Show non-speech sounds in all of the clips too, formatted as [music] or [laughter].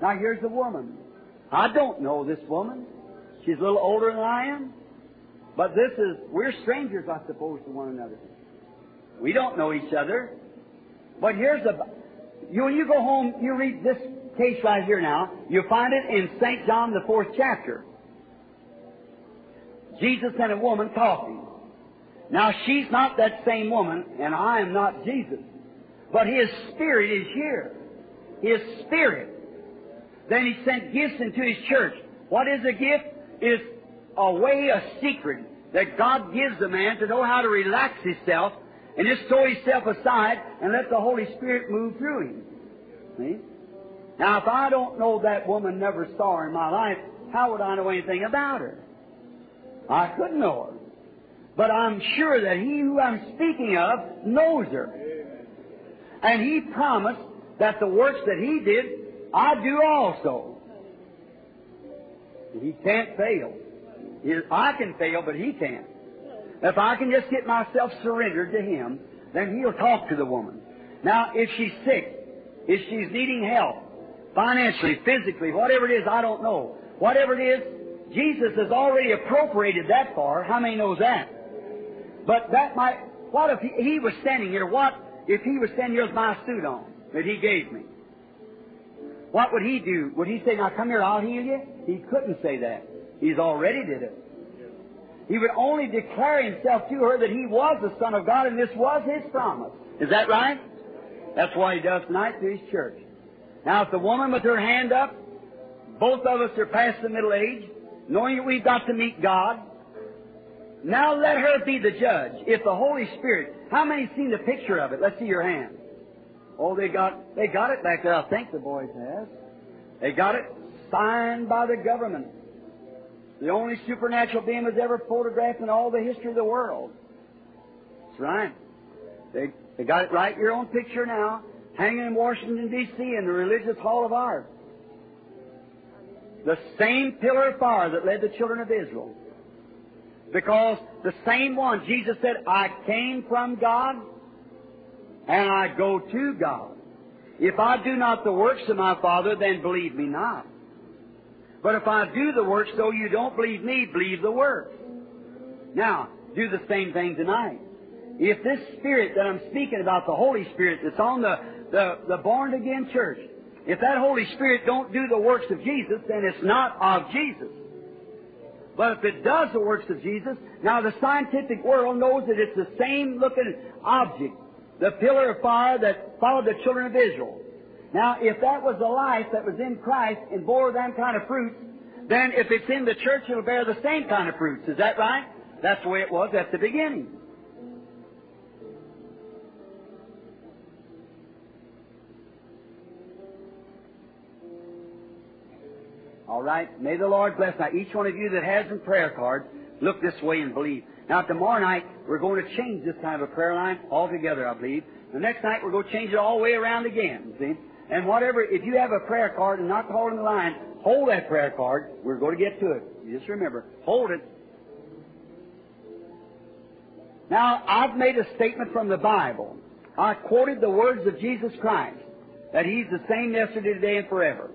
Now here's the woman. I don't know this woman. She's a little older than I am. But this is, we're strangers, I suppose, to one another. We don't know each other. But here's the, you, when you go home, you read this case right here now, you find it in St. John, the fourth chapter. Jesus and a woman talking. Now she's not that same woman, and I am not Jesus. But His Spirit is here. His Spirit. Then He sent gifts into His church. What is a gift? Is a way, a secret that God gives a man to know how to relax himself and just throw himself aside and let the Holy Spirit move through him. See? Now, if I don't know that woman, never saw her in my life, how would I know anything about her? I couldn't know her. But I'm sure that he who I'm speaking of knows her. And he promised that the works that he did, I do also. He can't fail. I can fail, but he can't. If I can just get myself surrendered to him, then he'll talk to the woman. Now, if she's sick, if she's needing help, financially, physically, whatever it is, I don't know. Whatever it is, Jesus has already appropriated that far. How many knows that? But that might, what if he, he was standing here? What if he was standing here with my suit on that he gave me? What would he do? Would he say, now come here, I'll heal you? He couldn't say that. He's already did it. He would only declare himself to her that he was the Son of God and this was his promise. Is that right? That's what he does tonight to his church. Now, if the woman with her hand up, both of us are past the middle age, knowing that we've got to meet God, now let her be the judge. If the Holy Spirit, how many seen the picture of it? Let's see your hand. Oh, they got they got it back there. I think the boys have. They got it signed by the government. The only supernatural being was ever photographed in all the history of the world. That's right. They, they got it right your own picture now, hanging in Washington, D.C. in the Religious Hall of Art. The same pillar of fire that led the children of Israel. Because the same one, Jesus said, I came from God and I go to God. If I do not the works of my Father, then believe me not. But if I do the works, though you don't believe me, believe the works. Now, do the same thing tonight. If this Spirit that I'm speaking about, the Holy Spirit that's on the, the, the born again church, if that Holy Spirit don't do the works of Jesus, then it's not of Jesus. But if it does the works of Jesus, now the scientific world knows that it's the same looking object, the pillar of fire that followed the children of Israel. Now, if that was the life that was in Christ and bore that kind of fruits, then if it's in the church, it'll bear the same kind of fruits. Is that right? That's the way it was at the beginning. All right. May the Lord bless. Now, each one of you that has a prayer card, look this way and believe. Now, tomorrow night, we're going to change this kind of a prayer line altogether, I believe. The next night, we're going to change it all the way around again, see? And whatever, if you have a prayer card and not holding the line, hold that prayer card. We're going to get to it. You just remember, hold it. Now, I've made a statement from the Bible. I quoted the words of Jesus Christ, that He's the same yesterday, today, and forever.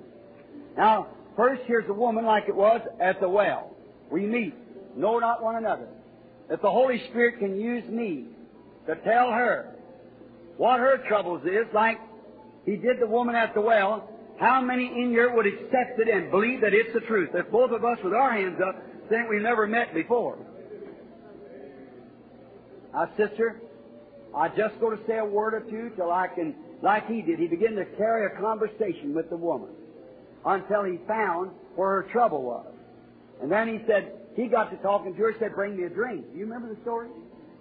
Now, first here's a woman like it was at the well. We meet, know not one another. That the Holy Spirit can use me to tell her what her troubles is, like he did the woman at the well, how many in here would accept it and believe that it's the truth? If both of us with our hands up think we've never met before. Now, sister, I just go to say a word or two till I can, like he did, he began to carry a conversation with the woman until he found where her trouble was. And then he said, he got to talking to her, and said, bring me a drink. Do you remember the story?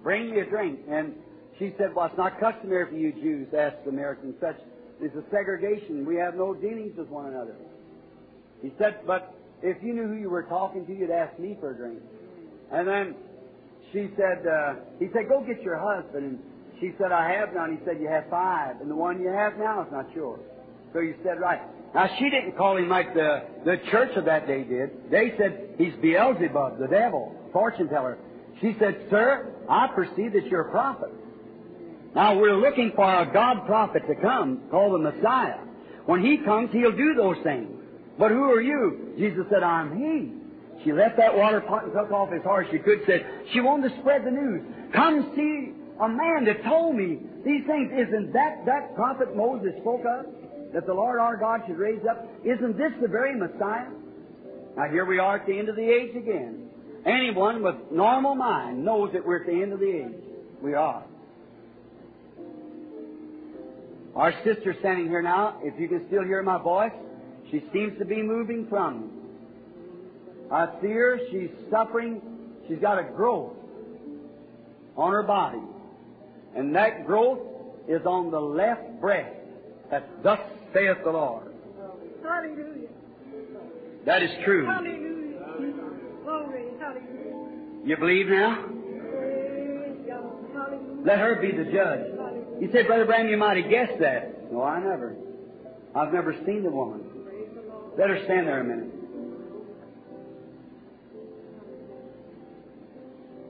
Bring me a drink. And she said, well, it's not customary for you Jews to ask Samaritans such it's a segregation. We have no dealings with one another. He said, but if you knew who you were talking to, you'd ask me for a drink. And then she said, uh, he said, go get your husband. And she said, I have none. He said, you have five. And the one you have now is not yours. So you said, right. Now she didn't call him like the, the church of that day did. They said, he's Beelzebub, the devil, fortune teller. She said, sir, I perceive that you're a prophet. Now we're looking for a God prophet to come called the Messiah. When He comes, He'll do those things. But who are you? Jesus said, I'm He. She left that water pot and took off as hard as she could. Said she wanted to spread the news. Come see a man that told me these things. Isn't that that prophet Moses spoke of? That the Lord our God should raise up? Isn't this the very Messiah? Now here we are at the end of the age again. Anyone with normal mind knows that we're at the end of the age. We are. Our sister standing here now, if you can still hear my voice, she seems to be moving from me. I see her, she's suffering, she's got a growth on her body. And that growth is on the left breast. That thus saith the Lord. Hallelujah. That is true. Hallelujah. Glory. Hallelujah. You believe now? Praise God. Hallelujah. Let her be the judge. You say, Brother Branham, you might have guessed that. No, I never. I've never seen the woman. Praise the Lord. Let her stand there a minute.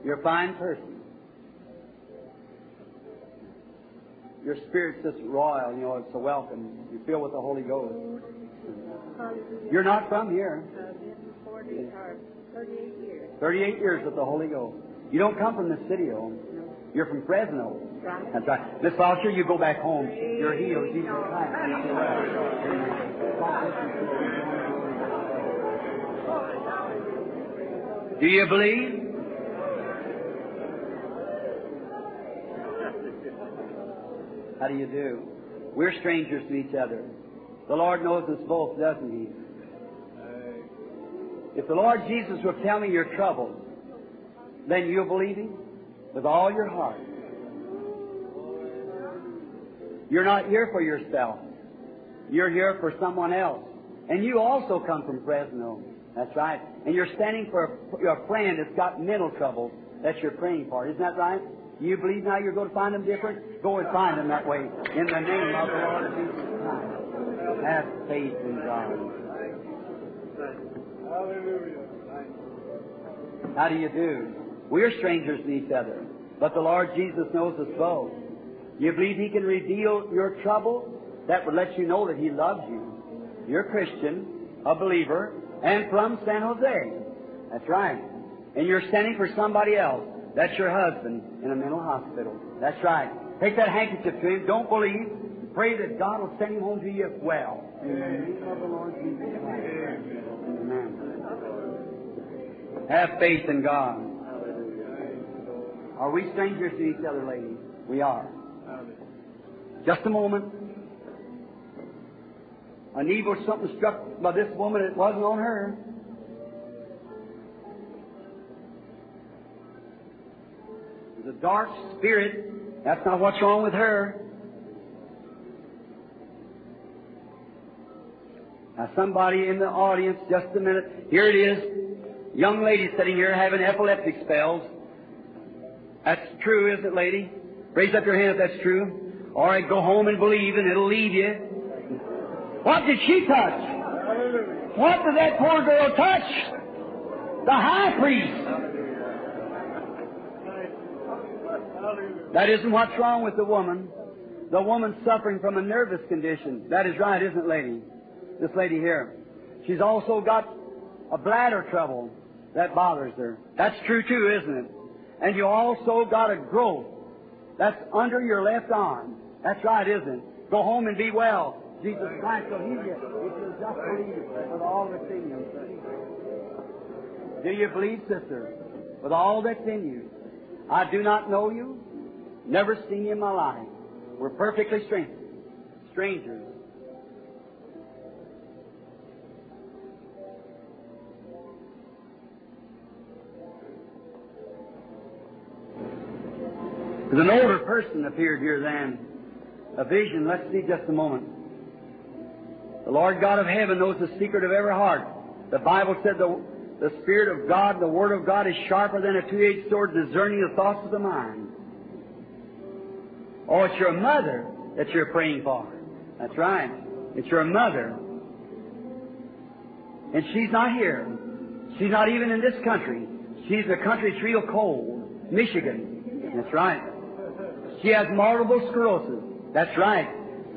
You're a fine person. Your spirit's just royal, you know, it's a welcome. You feel with the Holy Ghost. You're not from here. I've been 40 or 38 years. 38 years with the Holy Ghost. You don't come from the city, though. You're from Fresno. That's right. Miss Foster, you go back home. You're healed. Jesus Christ. Do you believe? How do you do? We're strangers to each other. The Lord knows us both, doesn't He? If the Lord Jesus will tell me your troubles, then you'll believe Him with all your heart. You're not here for yourself. You're here for someone else. And you also come from Fresno. That's right. And you're standing for a, a friend that's got mental trouble that you're praying for. Isn't that right? You believe now you're going to find them different? Go and find them that way. In the name of the Lord Jesus Christ. Have faith in God. Hallelujah. How do you do? We're strangers to each other. But the Lord Jesus knows us both. You believe He can reveal your trouble? That would let you know that He loves you. You're a Christian, a believer, and from San Jose. That's right. And you're standing for somebody else. That's your husband in a mental hospital. That's right. Take that handkerchief to him. Don't believe. Pray that God will send him home to you well. Amen. Have faith in God. Are we strangers to each other, ladies? We are. Just a moment. An evil something struck by this woman. It wasn't on her. Dark spirit. That's not what's wrong with her. Now, somebody in the audience, just a minute. Here it is. Young lady sitting here having epileptic spells. That's true, isn't it, lady? Raise up your hand if that's true. All right, go home and believe, and it'll leave you. What did she touch? What did that poor girl touch? The high priest. That isn't what's wrong with the woman. The woman's suffering from a nervous condition. That is right, isn't it, lady? This lady here. She's also got a bladder trouble that bothers her. That's true too, isn't it? And you also got a growth that's under your left arm. That's right, isn't it? Go home and be well. Jesus Christ will heal you if you just believe with all that's in you. Do you believe, sister? With all that's in you. I do not know you. Never seen you in my life. We're perfectly strangers. Strangers. There's an older person appeared here then. A vision. Let's see just a moment. The Lord God of heaven knows the secret of every heart. The Bible said the, the Spirit of God, the Word of God is sharper than a two-edged sword, discerning the thoughts of the mind. Oh, it's your mother that you're praying for. That's right. It's your mother. And she's not here. She's not even in this country. She's a country that's real cold. Michigan. That's right. She has multiple sclerosis. That's right.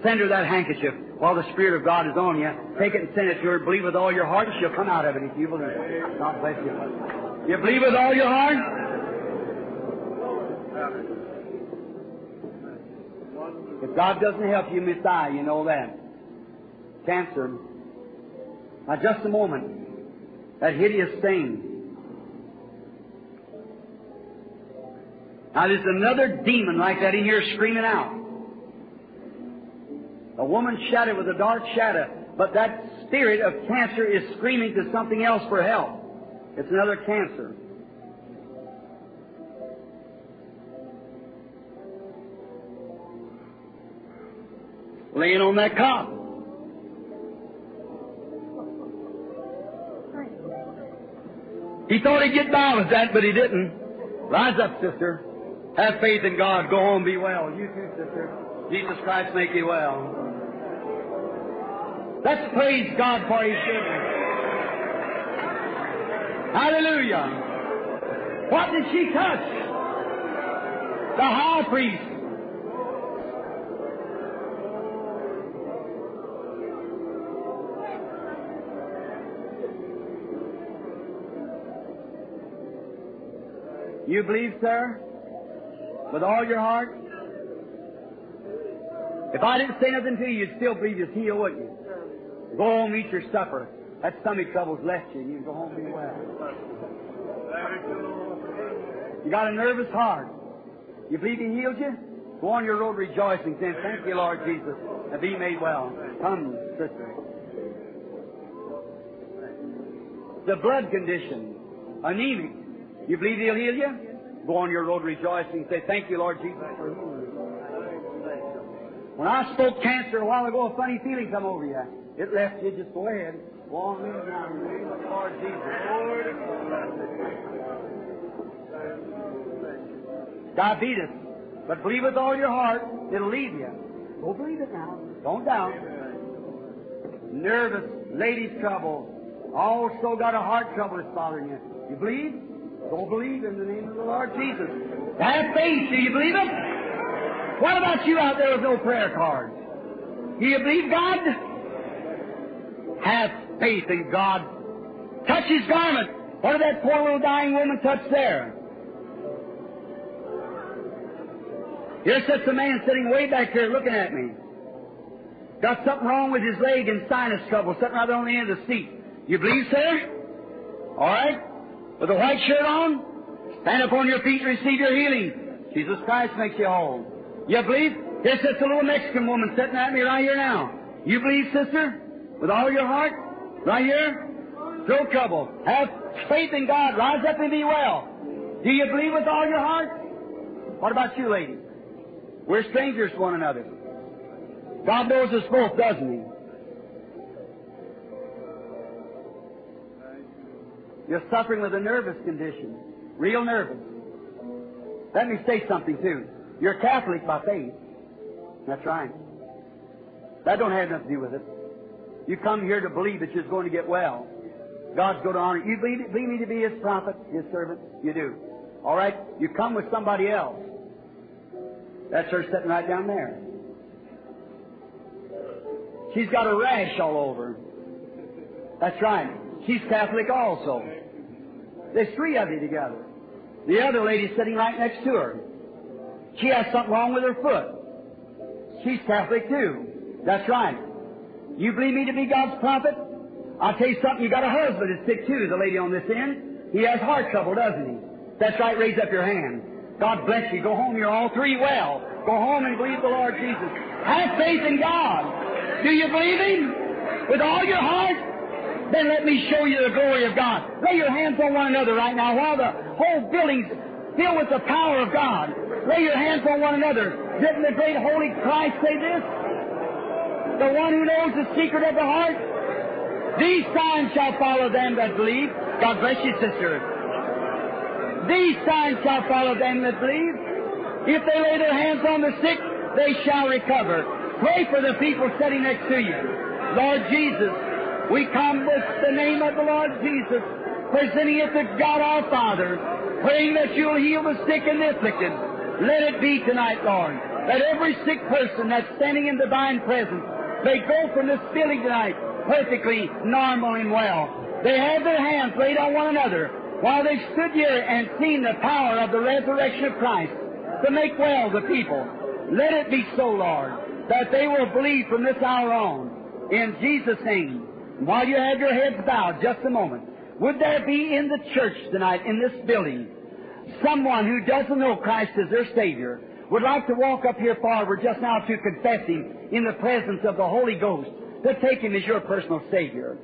Send her that handkerchief. While the Spirit of God is on you. Take it and send it to her. Believe with all your heart, she'll come out of it if you believe. God bless you. You believe with all your heart? If God doesn't help you, Miss die. you know that. Cancer. Now, just a moment. That hideous thing. Now, there's another demon like that in here screaming out. A woman shadowed with a dark shadow, but that spirit of cancer is screaming to something else for help. It's another cancer. Laying on that cot. He thought he'd get by with that, but he didn't. Rise up, sister. Have faith in God. Go home, be well. You too, sister. Jesus Christ make you well. Let's praise God for His goodness. Hallelujah. What did she touch? The high priest. You believe, sir? With all your heart? If I didn't say nothing to you, you'd still believe you'd heal, wouldn't you? Go home, eat your supper. That stomach trouble's left you, and you go home and be well. You got a nervous heart. You believe He healed you? Go on your road rejoicing, saying, Thank you, Lord Jesus, and be made well. Come, sister. The blood condition, anemic. You believe He'll heal you? Go on your road rejoicing, say, Thank you, Lord Jesus, for healing. When I spoke cancer a while ago, a funny feeling come over you. It left you. Just. Go on in now in the name of the Lord Jesus. Diabetes. But believe with all your heart, it'll leave you. Go believe it now. Don't doubt. Nervous, ladies' trouble. Also got a heart trouble that's bothering you. You believe? Go believe in the name of the Lord Jesus. Have faith. Do you believe it? What about you out there with no prayer cards? Do you believe God? Have faith in God. Touch His garment. What did that poor little dying woman touch there? Here sits a man sitting way back there looking at me. Got something wrong with his leg and sinus trouble, sitting right on the end of the seat. You believe, sir? All right. With a white shirt on, stand up on your feet and receive your healing. Jesus Christ makes you whole. You believe? Here sits a little Mexican woman sitting at me right here now. You believe, sister? With all your heart? Right here? No trouble. Have faith in God. Rise up and be well. Do you believe with all your heart? What about you, lady? We're strangers to one another. God knows us both, doesn't He? You're suffering with a nervous condition. Real nervous. Let me say something, too. You're Catholic by faith. That's right. That don't have nothing to do with it. You come here to believe that you're going to get well. God's going to honor you. Believe, believe me to be His prophet, His servant? You do. All right? You come with somebody else. That's her sitting right down there. She's got a rash all over. That's right. She's Catholic also. There's three of you together. The other lady's sitting right next to her. She has something wrong with her foot. She's Catholic too. That's right. You believe me to be God's prophet? I'll tell you something. You got a husband that's sick too, the lady on this end. He has heart trouble, doesn't he? That's right. Raise up your hand. God bless you. Go home. You're all three well. Go home and believe the Lord Jesus. Have faith in God. Do you believe Him? With all your heart? Then let me show you the glory of God. Lay your hands on one another right now while the whole building's filled with the power of God. Lay your hands on one another. Didn't the great holy Christ say this? The one who knows the secret of the heart? These signs shall follow them that believe. God bless you, sister. These signs shall follow them that believe. If they lay their hands on the sick, they shall recover. Pray for the people sitting next to you. Lord Jesus, we come with the name of the Lord Jesus, presenting it to God our Father, praying that you'll heal the sick and the afflicted. Let it be tonight, Lord, that every sick person that's standing in divine presence They go from this building tonight perfectly normal and well. They have their hands laid on one another while they stood here and seen the power of the resurrection of Christ to make well the people. Let it be so, Lord, that they will believe from this hour on. In Jesus' name. While you have your heads bowed, just a moment. Would there be in the church tonight, in this building, someone who doesn't know Christ as their Savior, would like to walk up here forward just now to confess Him in the presence of the Holy Ghost, to take Him as your personal Savior?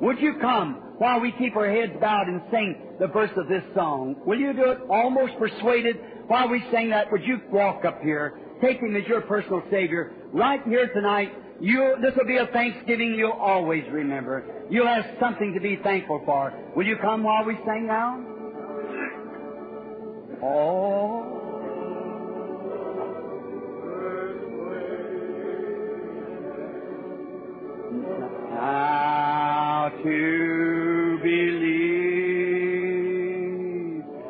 Would you come while we keep our heads bowed and sing the verse of this song? Will you do it almost persuaded while we sing that? Would you walk up here, take Him as your personal Savior, right here tonight? You, this will be a Thanksgiving you'll always remember. You'll have something to be thankful for. Will you come while we sing now? Oh. How to believe,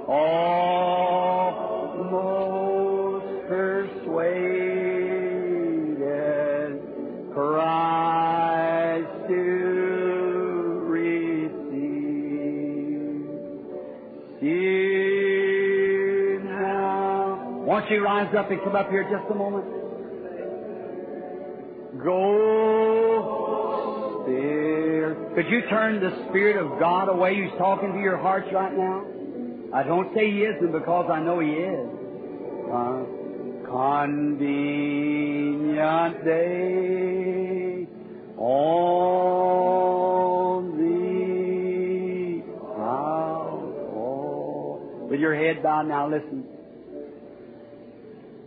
almost persuaded, Christ to receive. See now. Won't you rise up and come up here just a moment? Go, Spirit. Could you turn the Spirit of God away who's talking to your hearts right now? I don't say He isn't because I know He is. Uh, convenient day on the house. With your head bowed now, listen.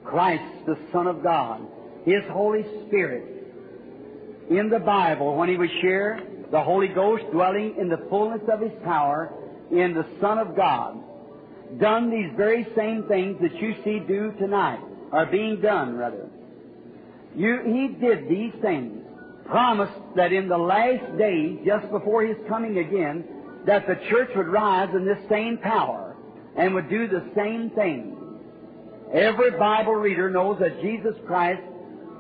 Christ, the Son of God, His Holy Spirit, in the Bible, when He was here, the Holy Ghost dwelling in the fullness of His power in the Son of God, done these very same things that you see do tonight, are being done, rather. You, he did these things, promised that in the last days, just before His coming again, that the church would rise in this same power and would do the same thing. Every Bible reader knows that Jesus Christ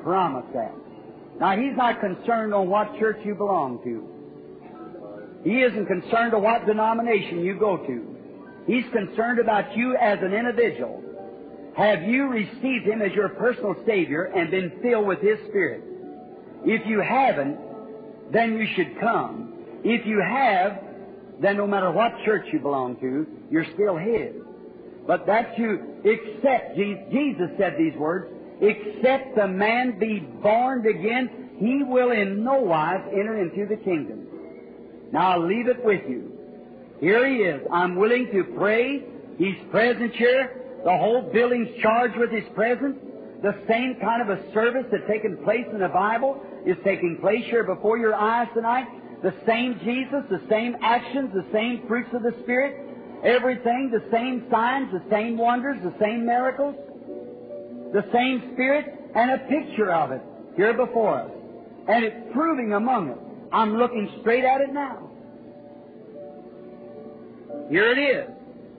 promised that. Now, He's not concerned on what church you belong to. He isn't concerned on what denomination you go to. He's concerned about you as an individual. Have you received Him as your personal Savior and been filled with His Spirit? If you haven't, then you should come. If you have, then no matter what church you belong to, you're still His. But that you accept, Jesus said these words, except the man be born again, he will in no wise enter into the kingdom. Now I'll leave it with you. Here he is. I'm willing to pray. He's present here. The whole building's charged with his presence. The same kind of a service that's taken place in the Bible is taking place here before your eyes tonight. The same Jesus, the same actions, the same fruits of the Spirit, everything, the same signs, the same wonders, the same miracles, the same Spirit, and a picture of it here before us. And it's proving among us. I'm looking straight at it now. Here it is.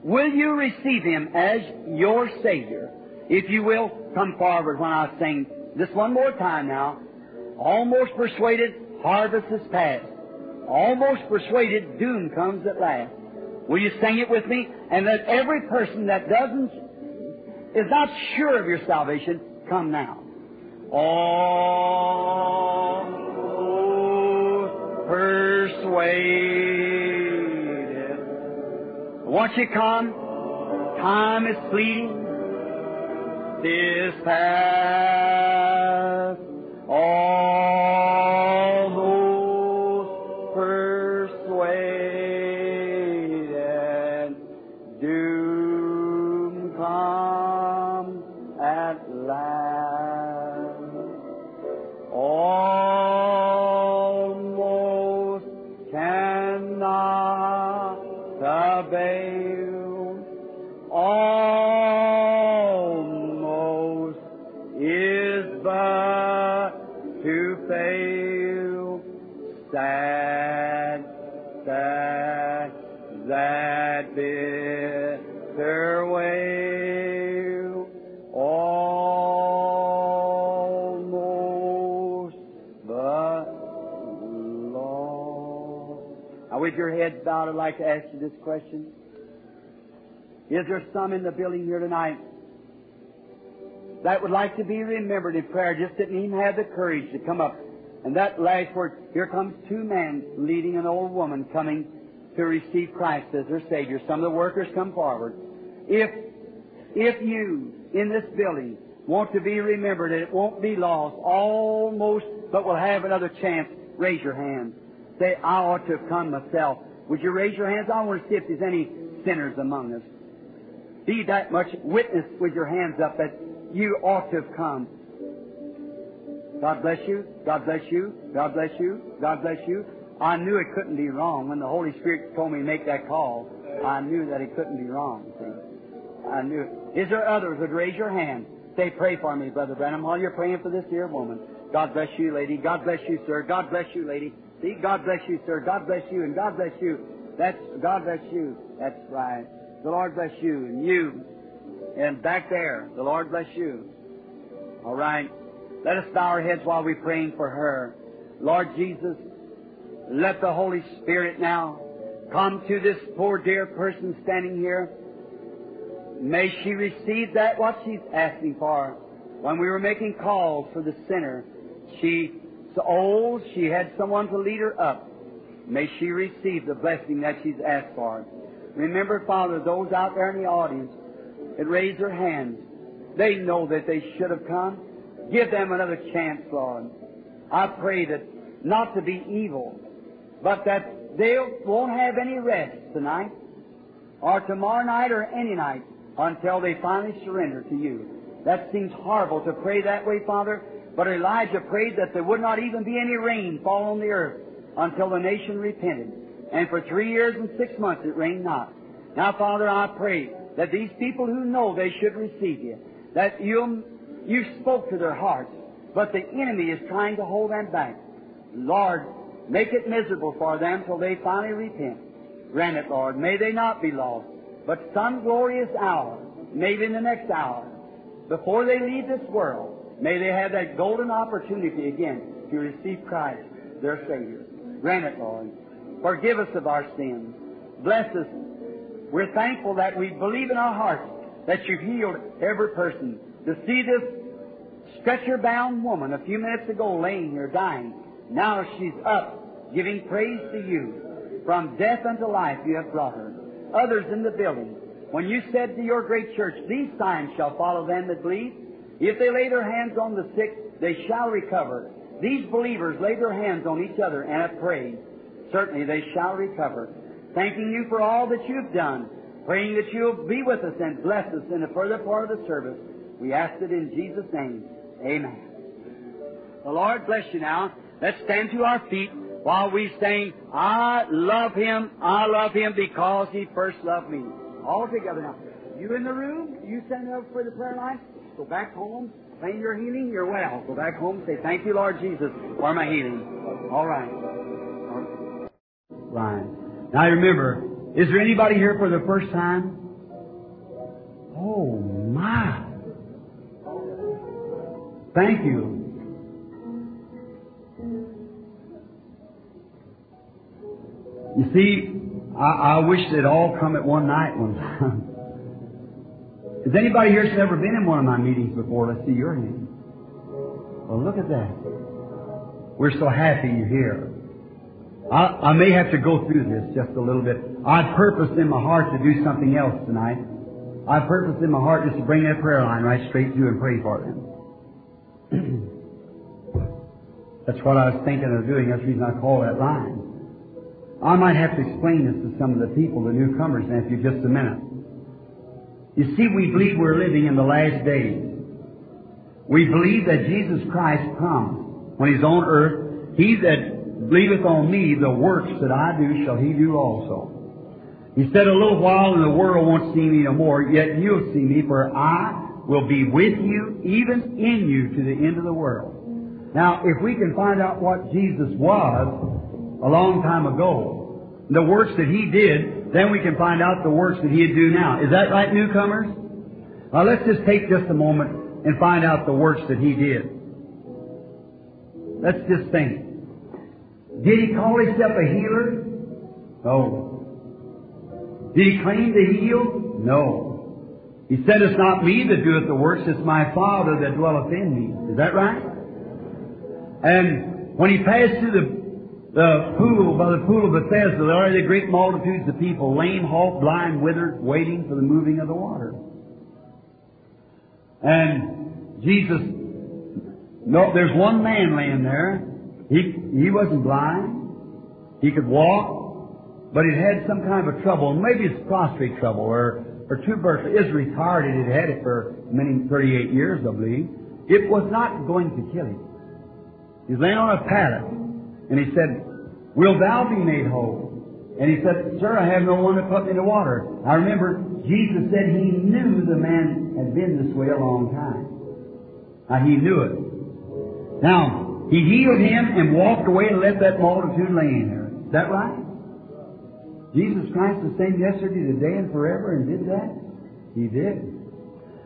Will you receive Him as your Savior? If you will, come forward when I sing this one more time now. Almost persuaded, harvest is past. Almost persuaded, doom comes at last. Will you sing it with me? And let every person that doesn't, is not sure of your salvation, come now. All persuaded. Once you come, time is fleeting. This past, bowed, I'd like to ask you this question. Is there some in the building here tonight that would like to be remembered in prayer, just didn't even have the courage to come up? And that last word, here comes two men leading an old woman coming to receive Christ as their Savior. Some of the workers come forward. If, if you, in this building, want to be remembered and it won't be lost, almost, but will have another chance, raise your hand. Say, I ought to have come myself. Would you raise your hands? I want to see if there's any sinners among us. Be that much witness with your hands up that you ought to have come. God bless you. God bless you. God bless you. God bless you. I knew it couldn't be wrong. When the Holy Spirit told me to make that call, I knew that it couldn't be wrong. See? I knew. Is there others that raise your hand? Say, pray for me, Brother Branham, while you're praying for this dear woman. God bless you, lady. God bless you, sir. God bless you, lady. See, God bless you, sir. God bless you, and God bless you. That's God bless you. That's right. The Lord bless you, and you, and back there, the Lord bless you. All right. Let us bow our heads while we're praying for her. Lord Jesus, let the Holy Spirit now come to this poor dear person standing here. May she receive that what she's asking for. When we were making calls for the sinner, she's old, she had someone to lead her up. May she receive the blessing that she's asked for. Remember, Father, those out there in the audience that raise their hands, they know that they should have come. Give them another chance, Lord. I pray that not to be evil, but that they won't have any rest tonight, or tomorrow night, or any night, until they finally surrender to you. That seems horrible to pray that way, Father, but Elijah prayed that there would not even be any rain fall on the earth until the nation repented. And for three years and six months it rained not. Now, Father, I pray that these people who know they should receive you, that you you spoke to their hearts, but the enemy is trying to hold them back. Lord, make it miserable for them till they finally repent. Grant it, Lord. May they not be lost, but some glorious hour, maybe in the next hour, before they leave this world, may they have that golden opportunity again to receive Christ, their Savior. Grant it, Lord. Forgive us of our sins. Bless us. We're thankful that we believe in our hearts that you've healed every person. To see this stretcher-bound woman a few minutes ago laying here dying, now she's up, giving praise to you. From death unto life you have brought her. Others in the building, when you said to your great church, These signs shall follow them that believe, if they lay their hands on the sick, they shall recover. These believers laid their hands on each other and have prayed. Certainly they shall recover. Thanking you for all that you've done, praying that you'll be with us and bless us in the further part of the service. We ask it in Jesus' name. Amen. The Lord bless you now. Let's stand to our feet while we sing, I love Him, I love Him because He first loved me. All together now. You in the room, you stand up for the prayer line, go back home, claim your healing, you're well. Go back home, say, Thank you, Lord Jesus, for my healing. All right. Ryan. Now remember, is there anybody here for the first time? Oh my. Thank you. You see, I, I wish they'd all come at one night one time. [laughs] Is anybody here ever been in one of my meetings before? Let's see your hand. Well, look at that. We're so happy you're here. I, I may have to go through this just a little bit. I purposed in my heart to do something else tonight. I purposed in my heart just to bring that prayer line right straight through and pray for them. [clears throat] That's what I was thinking of doing. That's the reason I call that line. I might have to explain this to some of the people, the newcomers, now, you just a minute. You see, we believe we're living in the last days. We believe that Jesus Christ promised when He's on earth, He that believeth on me, the works that I do shall He do also. He said, a little while and the world won't see me no more, yet you'll see me, for I will be with you, even in you, to the end of the world. Now, if we can find out what Jesus was a long time ago, the works that He did, then we can find out the works that He'd do now. Is that right, newcomers? Now, let's just take just a moment and find out the works that He did. Let's just think. Did He call Himself a healer? No. Did he claim to heal? No. He said, It's not me that doeth the works, it's my Father that dwelleth in me. Is that right? And when he passed through the the pool, by the pool of Bethesda, there are the great multitudes of people, lame, halt, blind, withered, waiting for the moving of the water. And Jesus, no, there's one man laying there. He, he wasn't blind. He could walk, but he had some kind of a trouble. Maybe it's prostrate trouble or, or tuberculosis. Is retarded. He'd had it for many, 38 years, I believe. It was not going to kill him. He's laying on a pallet. And he said, Will thou be made whole? And he said, Sir, I have no one to put me to water. I remember Jesus said he knew the man had been this way a long time. Now, he knew it. Now, he healed him and walked away and left that multitude laying there. Is that right? Jesus Christ the same yesterday, today, and forever, and did that? He did.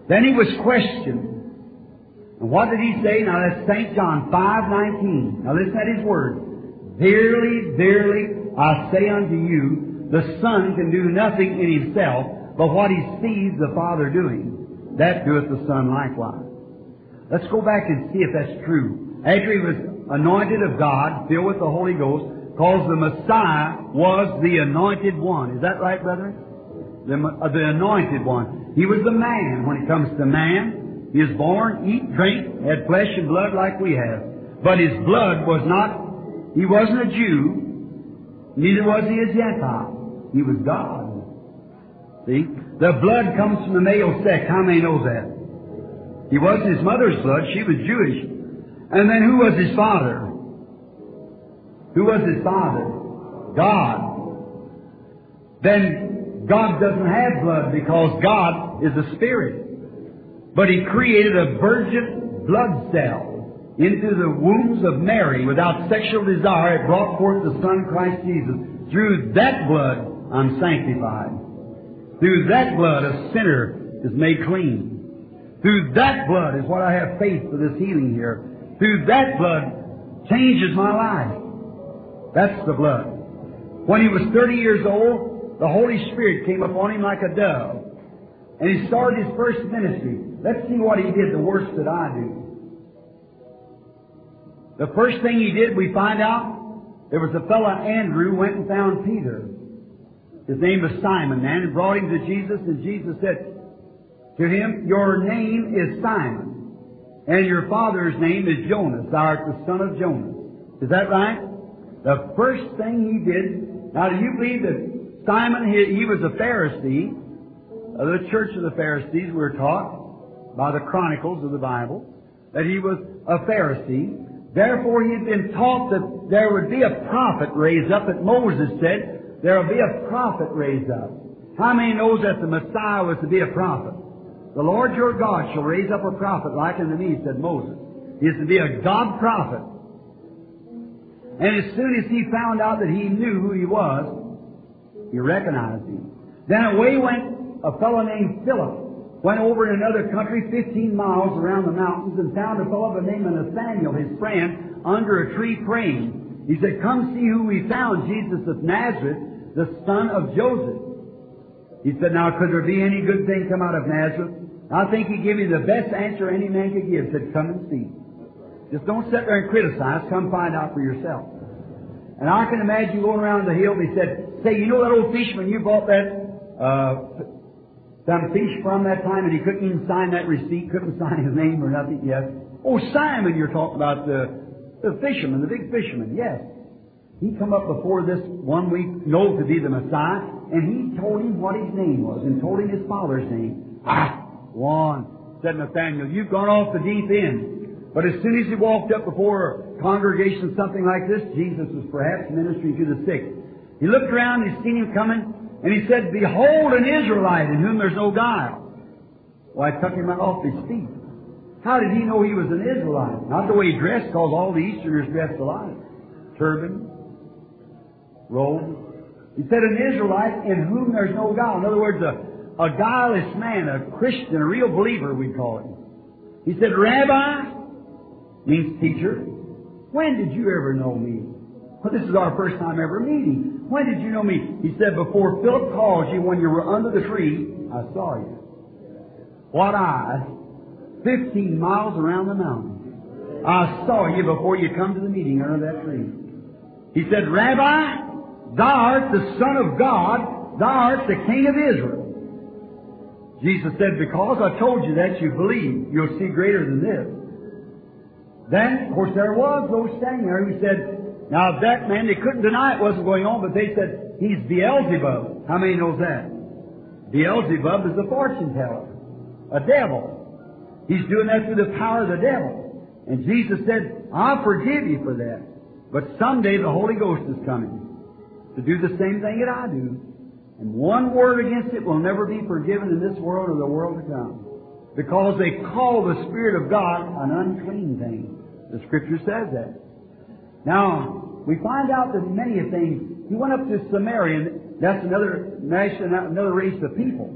Then he was questioned. And what did he say? Now that's St. John 5.19. Now listen at his word. Verily, verily, I say unto you, the Son can do nothing in himself, but what he sees the Father doing. That doeth the Son likewise. Let's go back and see if that's true. After he was anointed of God, filled with the Holy Ghost, because the Messiah was the anointed one. Is that right, brethren? The, uh, the anointed one. He was the man. When it comes to man, he is born, eat, drink, had flesh and blood like we have. But his blood was not he wasn't a Jew, neither was he a Gentile. He was God. See? The blood comes from the male sex. How many knows that? He wasn't his mother's blood. She was Jewish. And then who was his father? Who was his father? God. Then God doesn't have blood because God is a spirit. But He created a virgin blood cell into the wombs of Mary without sexual desire, it brought forth the Son Christ Jesus. Through that blood, I'm sanctified. Through that blood, a sinner is made clean. Through that blood is what I have faith for this healing here. Through that blood changes my life. That's the blood. When he was 30 years old, the Holy Spirit came upon him like a dove. And he started his first ministry. Let's see what he did, the worst that I do. The first thing he did, we find out, there was a fellow, Andrew, went and found Peter. His name was Simon, man, and brought him to Jesus, and Jesus said to him, Your name is Simon, and your father's name is Jonas. Thou art the son of Jonas. Is that right? The first thing he did, now do you believe that Simon, he, he was a Pharisee, of the church of the Pharisees, we're taught by the chronicles of the Bible, that he was a Pharisee, Therefore, he had been taught that there would be a prophet raised up, that Moses said, there will be a prophet raised up. How many knows that the Messiah was to be a prophet? The Lord your God shall raise up a prophet like unto me, said Moses. He is to be a God prophet. And as soon as he found out that he knew who he was, he recognized him. Then away went a fellow named Philip went over in another country 15 miles around the mountains and found a fellow by the name of Nathaniel, his friend, under a tree praying. He said, Come see who we found, Jesus of Nazareth, the son of Joseph. He said, Now, could there be any good thing come out of Nazareth? I think he gave me the best answer any man could give. Said, Come and see. Just don't sit there and criticize. Come find out for yourself. And I can imagine going around the hill and he said, Say, you know that old fisherman you bought that uh, some fish from that time, and he couldn't even sign that receipt, couldn't [laughs] sign his name or nothing yes. Oh, Simon, you're talking about the, the fisherman, the big fisherman. Yes. He come up before this one we know to be the Messiah, and he told him what his name was, and told him his father's name. Ah, one, said Nathaniel, you've gone off the deep end. But as soon as he walked up before a congregation, something like this, Jesus was perhaps ministering to the sick. He looked around, he seen him coming, and he said, Behold an Israelite in whom there's no guile. Well, I took him off his feet. How did he know he was an Israelite? Not the way he dressed, because all the Easterners dressed alike. Turban, robe. He said, An Israelite in whom there's no guile. In other words, a, a guileless man, a Christian, a real believer, we call him. He said, Rabbi, means teacher, when did you ever know me? Well, this is our first time ever meeting. When did you know me? He said, before Philip called you when you were under the tree, I saw you. What eyes? Fifteen miles around the mountain. I saw you before you come to the meeting under that tree. He said, Rabbi, thou art the Son of God, thou art the King of Israel. Jesus said, because I told you that, you believe. You'll see greater than this. Then, of course, there was those standing there who said, now that man, they couldn't deny it wasn't going on, but they said, he's Beelzebub. How many knows that? Beelzebub is a fortune teller, a devil. He's doing that through the power of the devil. And Jesus said, I'll forgive you for that. But someday the Holy Ghost is coming to do the same thing that I do. And one word against it will never be forgiven in this world or the world to come. Because they call the Spirit of God an unclean thing. The Scripture says that. Now, we find out that many things, he went up to Samaria, that's another nation, another race of people,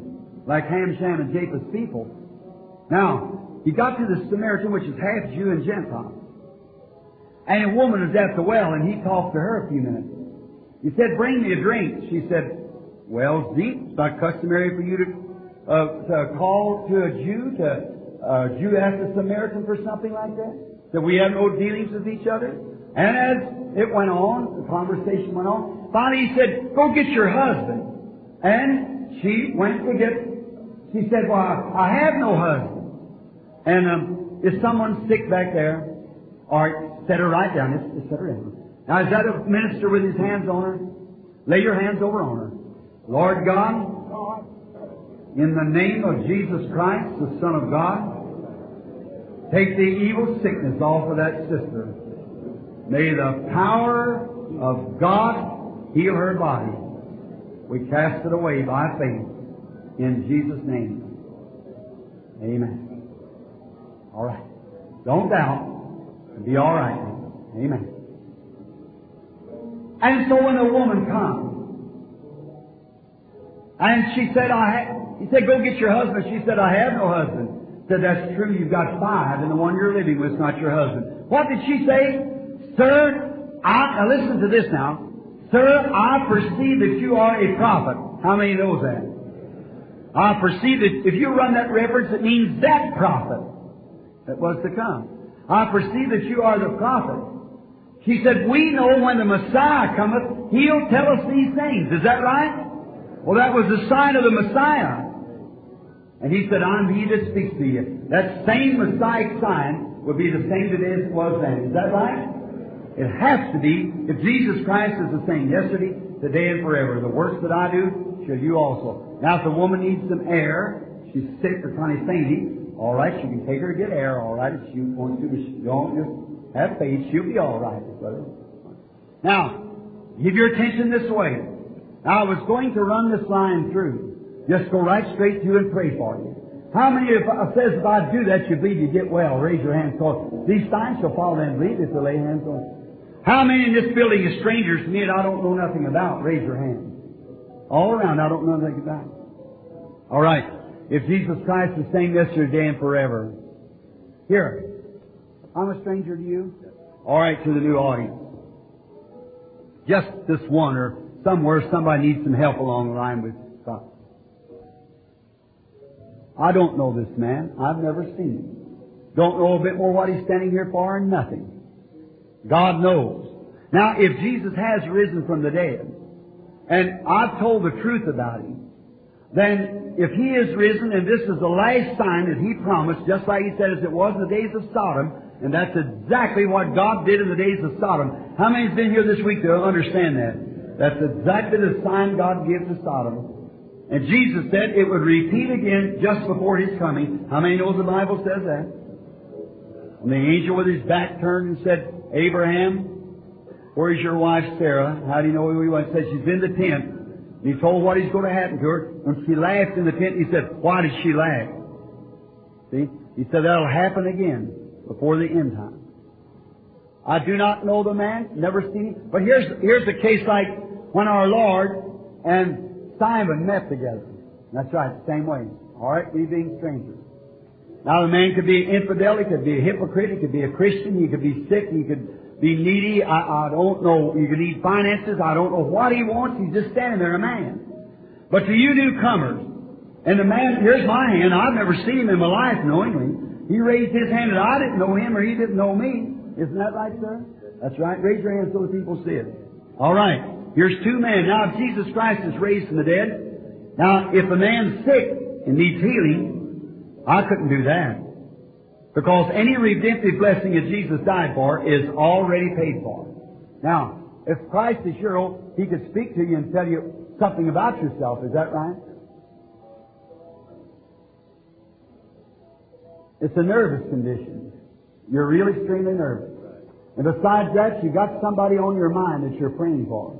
like Ham, Shem, and Japheth's people. Now, he got to the Samaritan, which is half Jew and Gentile. And a woman was at the well, and he talked to her a few minutes. He said, bring me a drink. She said, well, Zeke, it's not customary for you to, uh, to call to a Jew, to uh, Jew ask a Samaritan for something like that? That we have no dealings with each other? And as it went on, the conversation went on, finally he said, go get your husband. And she went to get, she said, well, I have no husband. And um, is someone sick back there? Right, set her right down. Just, set her down. Now, is that a minister with his hands on her? Lay your hands over on her. Lord God, in the name of Jesus Christ, the Son of God, take the evil sickness off of that sister. May the power of God heal her body. We cast it away by faith in Jesus' name. Amen. All right. Don't doubt. It'll be all right. Amen. And so when the woman comes, and she said, I he said, go get your husband. She said, I have no husband. Said, that's true, you've got five, and the one you're living with is not your husband. What did she say? Sir, I, now listen to this now. Sir, I perceive that you are a prophet. How many knows that? I perceive that if you run that reference, it means that prophet that was to come. I perceive that you are the prophet. She said, We know when the Messiah cometh, he'll tell us these things. Is that right? Well, that was the sign of the Messiah. And he said, I'm he that speaks to you. That same Messiah sign will be the same today as it was then. Is that right? It has to be. If Jesus Christ is the same yesterday, today, and forever, the works that I do, shall you also. Now, if the woman needs some air, she's sick or kind of fainting, all right, she can take her to get air, all right, if she wants to, but she don't just have faith, she'll be all right, brother. Now, give your attention this way. Now, I was going to run this line through. Just go right straight through and pray for you. How many of uh, says if I do that, you believe you get well? Raise your hands. Cause these signs shall follow them believe if they lay hands on. How many in this building are strangers to me that I don't know nothing about? Raise your hand. All around, I don't know nothing about. All right. If Jesus Christ is saying yesterday and forever, here, I'm a stranger to you. All right, to the new audience. Just this one or somewhere somebody needs some help along the line with God. I don't know this man. I've never seen him. Don't know a bit more what he's standing here for and nothing. God knows. Now, if Jesus has risen from the dead, and I've told the truth about him, then if he is risen and this is the last sign that he promised, just like he said as it was in the days of Sodom, and that's exactly what God did in the days of Sodom. How many's been here this week to understand that? That's exactly the sign God gives to Sodom. And Jesus said it would repeat again just before His coming. How many knows the Bible says that? And the angel with his back turned and said, Abraham, where's your wife Sarah? How do you know where he was? He said, she's in the tent. And he told what is going to happen to her. When she laughed in the tent, he said, why did she laugh? See? He said, that'll happen again before the end time. I do not know the man, never seen him. But here's, here's a case like when our Lord and Simon met together. That's right, same way. All right, we being strangers. Now the man could be infidel, he could be a hypocrite, he could be a Christian, he could be sick, he could be needy. I, I don't know. You could need finances. I don't know what he wants. He's just standing there, a man. But to you newcomers, and the man, here's my hand. I've never seen him in my life knowingly. He raised his hand and I didn't know him or he didn't know me. Isn't that right, sir? That's right. Raise your hand so the people see it. All right. Here's two men. Now, if Jesus Christ is raised from the dead, now, if a man's sick and needs healing, I couldn't do that. Because any redemptive blessing that Jesus died for is already paid for. Now, if Christ is your own, He could speak to you and tell you something about yourself. Is that right? It's a nervous condition. You're really extremely nervous. And besides that, you got somebody on your mind that you're praying for.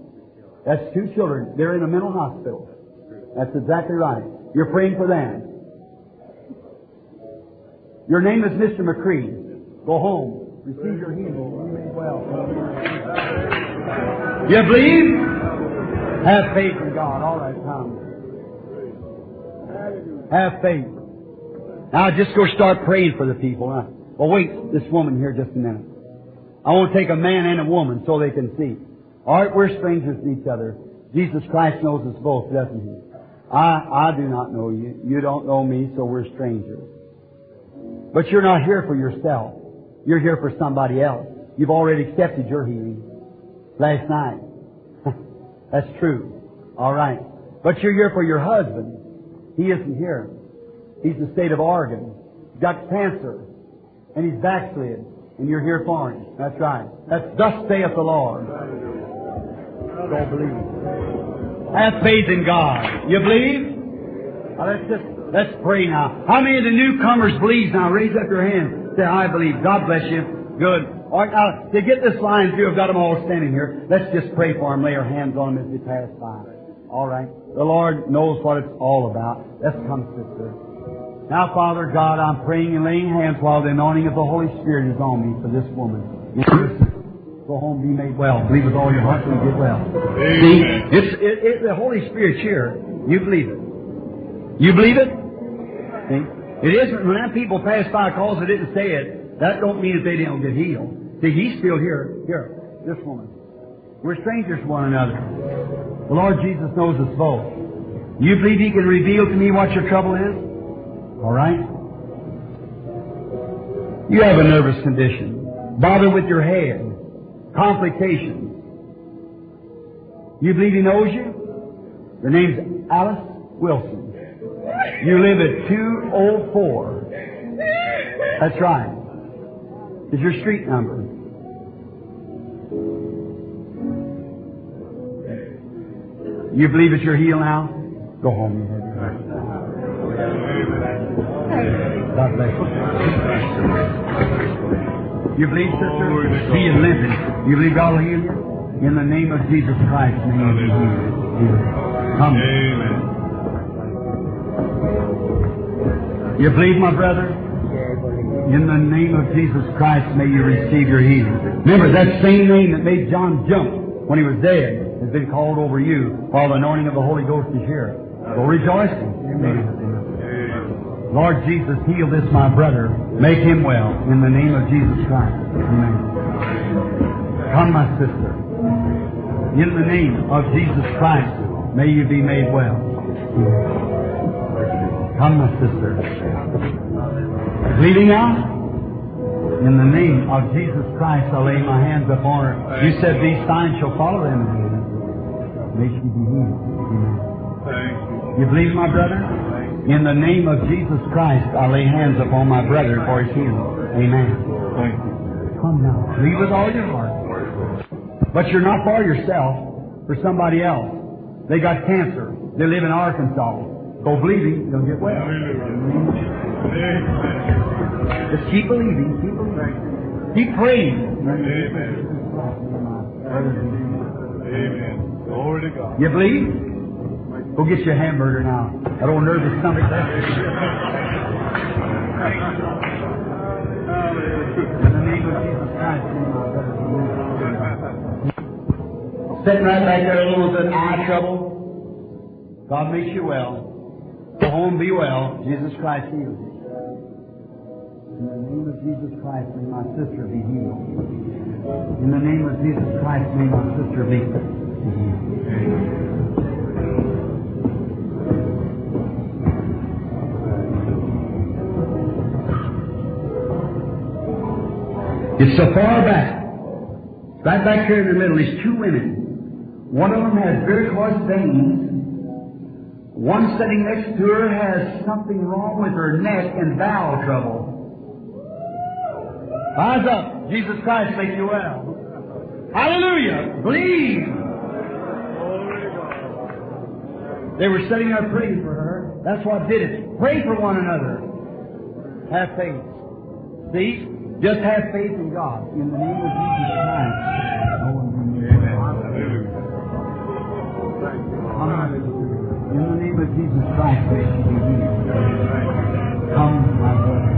That's two children. They're in a mental hospital. That's exactly right. You're praying for them. Your name is Mr. McCree. Go home. Receive your healing. Be well. You believe? Have faith in God. All right, Tom. Have faith. Now just go start praying for the people. Now, well, wait, this woman here just a minute. I want to take a man and a woman so they can see. All right, we're strangers to each other. Jesus Christ knows us both, doesn't he? I, I do not know you. You don't know me, so we're strangers. But you're not here for yourself. You're here for somebody else. You've already accepted your healing last night. [laughs] That's true. All right. But you're here for your husband. He isn't here. He's in the state of Oregon. He's got cancer. And he's backslid. And you're here for him. That's right. That's thus saith the Lord. Don't believe. Have faith in God. You believe? Now let's just let's pray now. How many of the newcomers believe now? Raise up your hand. Say, I believe. God bless you. Good. All right, now, to get this line through, I've got them all standing here. Let's just pray for them, lay our hands on them as they pass by. All right. The Lord knows what it's all about. Let's come, sister. Now, Father God, I'm praying and laying hands while the anointing of the Holy Spirit is on me for this woman. Go home, be made well. Believe with all your heart and get well. Amen. See, it's it, it, the Holy Spirit's here. You believe it. You believe it? See? It isn't when that people pass by cause they didn't say it, that don't mean that they don't get healed. See, he's still here. Here, this woman. We're strangers to one another. The Lord Jesus knows us both. You believe He can reveal to me what your trouble is? All right? You have a nervous condition. Bother with your head. Complications. You believe He knows you? The name's Alice Wilson. You live at 204. That's right. Is your street number. You believe that you're healed now? Go home. God bless you. You believe, sister? He is living. You believe God will heal you? In the name of Jesus Christ, may you be healed. Come. Amen. You believe, my brother? In the name of Jesus Christ, may you receive your healing. Remember, that same name that made John jump when he was dead has been called over you while the anointing of the Holy Ghost is here. Go rejoicing. Lord Jesus, heal this my brother. Make him well in the name of Jesus Christ. Amen. Come, my sister. In the name of Jesus Christ, may you be made well. Come, my sister. Bleeding out? In the name of Jesus Christ, I lay my hands upon her. You said these signs shall follow them. May she be healed. Thank you. You believe, my brother? In the name of Jesus Christ, I lay hands upon my brother for his healing. Amen. Thank you. Come now. Believe with all your heart. But you're not for yourself, for somebody else. They got cancer. They live in Arkansas. Go believing, they'll get well. Just keep believing, keep believing. Keep praying. Amen. Amen. Glory to God. You believe? Go get your hamburger now. That old nervous stomach. [laughs] In the name of Jesus Christ, Sitting right back there, a little bit eye trouble. God makes you well. Go home, be well. Jesus Christ heals you. In the name of Jesus Christ, may my sister be healed. In the name of Jesus Christ, may my sister be healed. It's so far back. Right back here in the middle is two women. One of them has very varicose veins. One sitting next to her has something wrong with her neck and bowel trouble. Eyes up. Jesus Christ make you well. Hallelujah. Believe. They were sitting there praying for her. That's what did it. Pray for one another. Have faith. See? Just have faith in God. In the name of Jesus Christ. In the name of Jesus Christ, may she be healed. Come, my brother.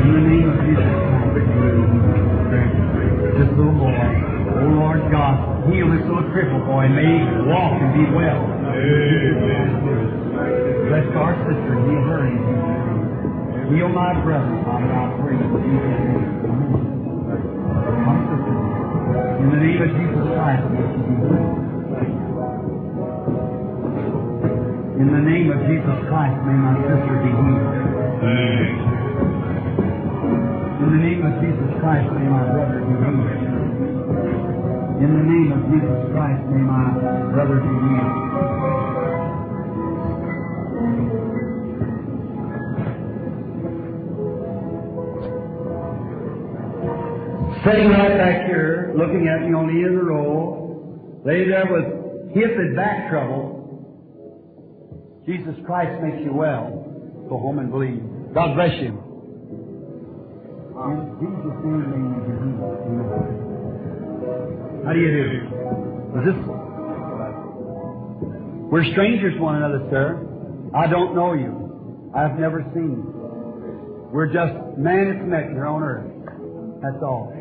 In the name of Jesus Christ, may you. This little boy, oh Lord God, heal this little crippled boy. May he walk and be well. Bless our sister, heal her Heal my brother, Father, I pray. in Jesus' name. Come, sister. In the name of Jesus Christ, may she be healed. In the name of Jesus Christ, may my sister be healed. In the name of Jesus Christ, may my brother be healed. In the name of Jesus Christ, may my brother be healed. Sitting right back here, looking at me on the end of the row, lay there with hip and back trouble. Jesus Christ makes you well. Go home and believe. God bless you. In Jesus' name. Amen. How do you do? Is this? We're strangers to one another, sir. I don't know you. I've never seen you. We're just man that's met here on earth. That's all.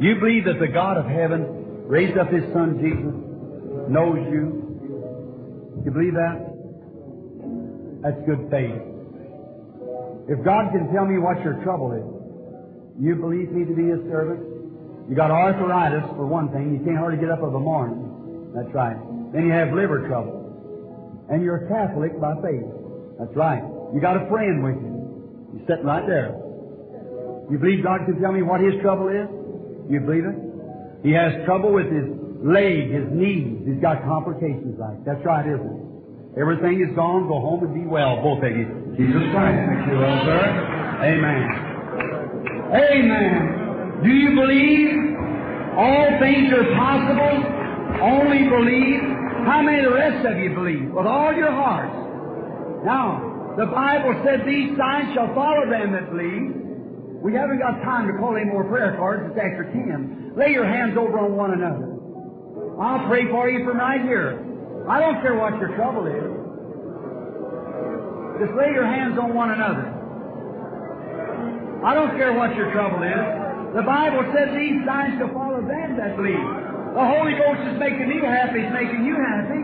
You believe that the God of heaven raised up His Son Jesus, knows you. You believe that? That's good faith. If God can tell me what your trouble is, you believe me to be His servant? You got arthritis for one thing. You can't hardly get up of a morning. That's right. Then you have liver trouble. And you're a Catholic by faith. That's right. You got a friend with you. He's sitting right there. You believe God can tell me what his trouble is? You believe it? He has trouble with his leg, his knees. He's got complications like. That's right, isn't it? Everything is gone. Go home and be well, both of you. Jesus Christ makes you well, sir. Amen. Amen. Do you believe all things are possible? Only believe. How many of the rest of you believe? With all your hearts. Now, the Bible said these signs shall follow them that believe. We haven't got time to call any more prayer cards. It's after 10. Lay your hands over on one another. I'll pray for you from right here. I don't care what your trouble is. Just lay your hands on one another. I don't care what your trouble is. The Bible says these signs shall follow them that believe. The Holy Ghost is making me happy, He's making you happy.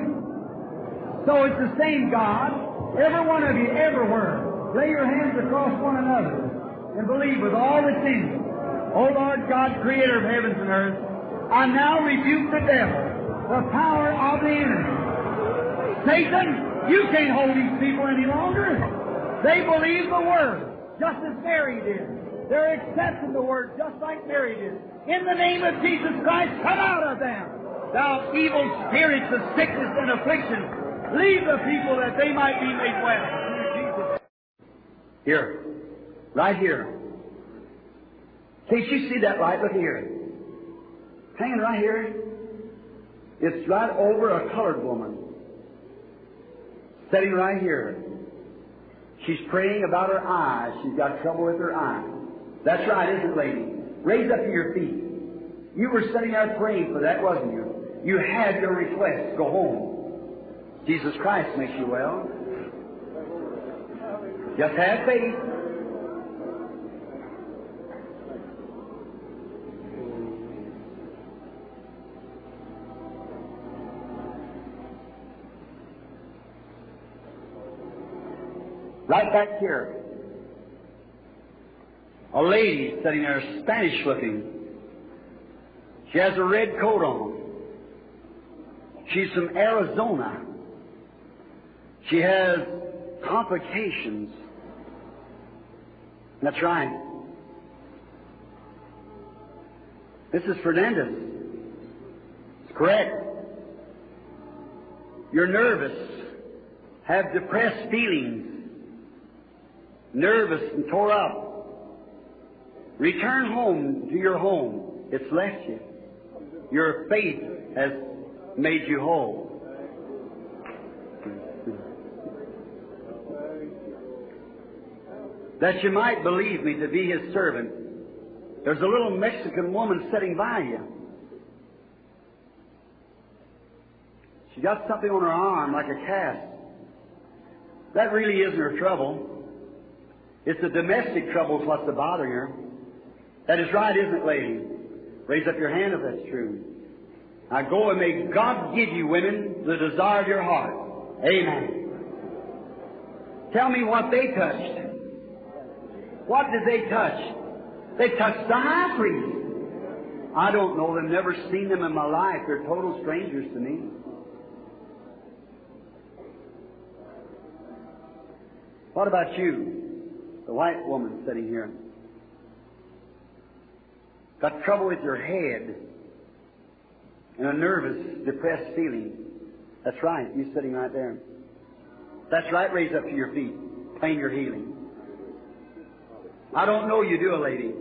So it's the same God. Every one of you, everywhere. Lay your hands across one another and believe with all that's in you. O Lord God, creator of heavens and earth, I now rebuke the devil, the power of the enemy. Satan, you can't hold these people any longer. They believe the Word, just as Mary did. They're accepting the Word, just like Mary did. In the name of Jesus Christ, come out of them. Thou evil spirits of sickness and affliction, leave the people that they might be made well. Here. Right here. Can't you see that light? Look here. Hanging right here. It's right over a colored woman. Sitting right here. She's praying about her eyes. She's got trouble with her eyes. That's right, isn't it, lady? Raise up to your feet. You were sitting there praying for that, wasn't you? You had your request. Go home. Jesus Christ makes you well. Just have faith. Right back here. A lady sitting there, Spanish looking. She has a red coat on. She's from Arizona. She has complications. That's right. Mrs. Fernandez. It's correct. You're nervous, have depressed feelings, nervous and tore up. Return home to your home. It's left you. Your faith has made you whole. That you might believe me to be his servant, there's a little Mexican woman sitting by you. She got something on her arm like a cast. That really isn't her trouble. It's the domestic troubles what's bothering her. That is right, isn't it, lady? Raise up your hand if that's true. Now go and may God give you, women, the desire of your heart. Amen. Tell me what they touched. What did they touch? They touched the high priest. I don't know them, never seen them in my life. They're total strangers to me. What about you, the white woman sitting here? Got trouble with your head and a nervous, depressed feeling. That's right, You're sitting right there. That's right, raise up to your feet. Claim your healing. I don't know you do a lady.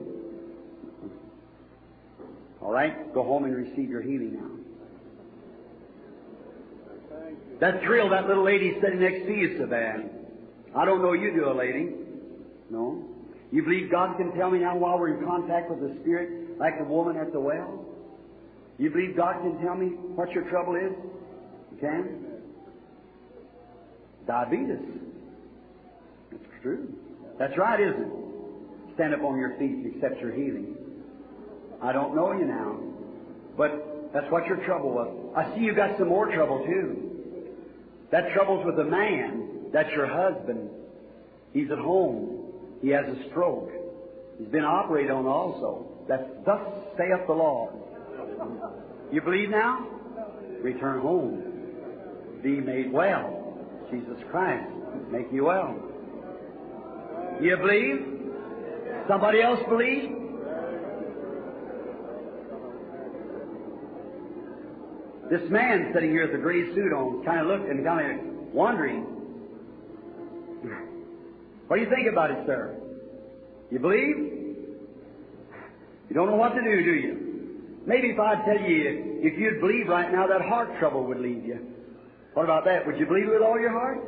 All right, go home and receive your healing now. That thrill that little lady sitting next to you bad. I don't know you do a lady. No. You believe God can tell me now while we're in contact with the Spirit, like the woman at the well? You believe God can tell me what your trouble is? You can? Diabetes. That's true. That's right, isn't it? Stand up on your feet and accept your healing. I don't know you now, but that's what your trouble was. I see you got some more trouble too. That trouble's with a man. That's your husband. He's at home. He has a stroke. He's been operated on also. That's thus saith the Lord. You believe now? Return home. Be made well. Jesus Christ make you well. You believe? Somebody else believe? This man sitting here with a gray suit on kind of looked and kind of wondering. What do you think about it, sir? You believe? You don't know what to do, do you? Maybe if I'd tell you, if you'd believe right now, that heart trouble would leave you. What about that? Would you believe it with all your heart?